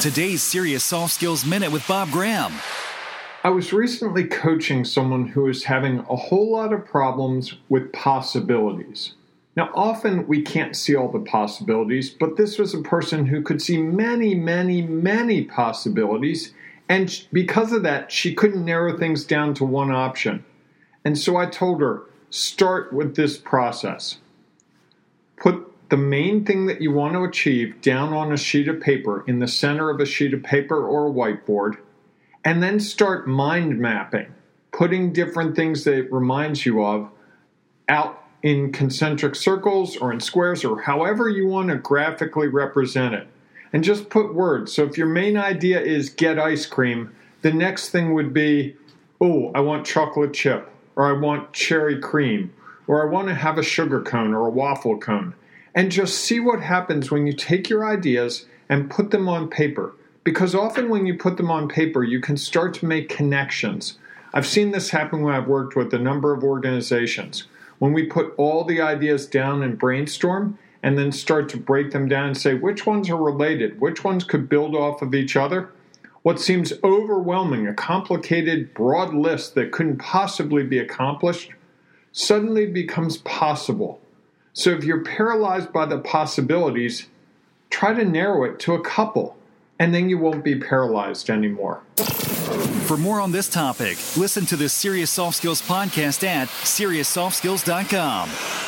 Today's Serious Soft Skills Minute with Bob Graham. I was recently coaching someone who is having a whole lot of problems with possibilities. Now, often we can't see all the possibilities, but this was a person who could see many, many, many possibilities, and because of that, she couldn't narrow things down to one option. And so I told her, start with this process. Put the main thing that you want to achieve down on a sheet of paper in the center of a sheet of paper or a whiteboard, and then start mind mapping, putting different things that it reminds you of out in concentric circles or in squares or however you want to graphically represent it. And just put words. So if your main idea is get ice cream, the next thing would be, oh, I want chocolate chip, or I want cherry cream, or I want to have a sugar cone or a waffle cone and just see what happens when you take your ideas and put them on paper. Because often when you put them on paper, you can start to make connections. I've seen this happen when I've worked with a number of organizations. When we put all the ideas down and brainstorm, and then start to break them down and say which ones are related, which ones could build off of each other. What seems overwhelming, a complicated, broad list that couldn't possibly be accomplished, suddenly becomes possible so if you're paralyzed by the possibilities, try to narrow it to a couple, and then you won't be paralyzed anymore. For more on this topic, listen to the Serious Soft Skills podcast at SeriousSoftSkills.com.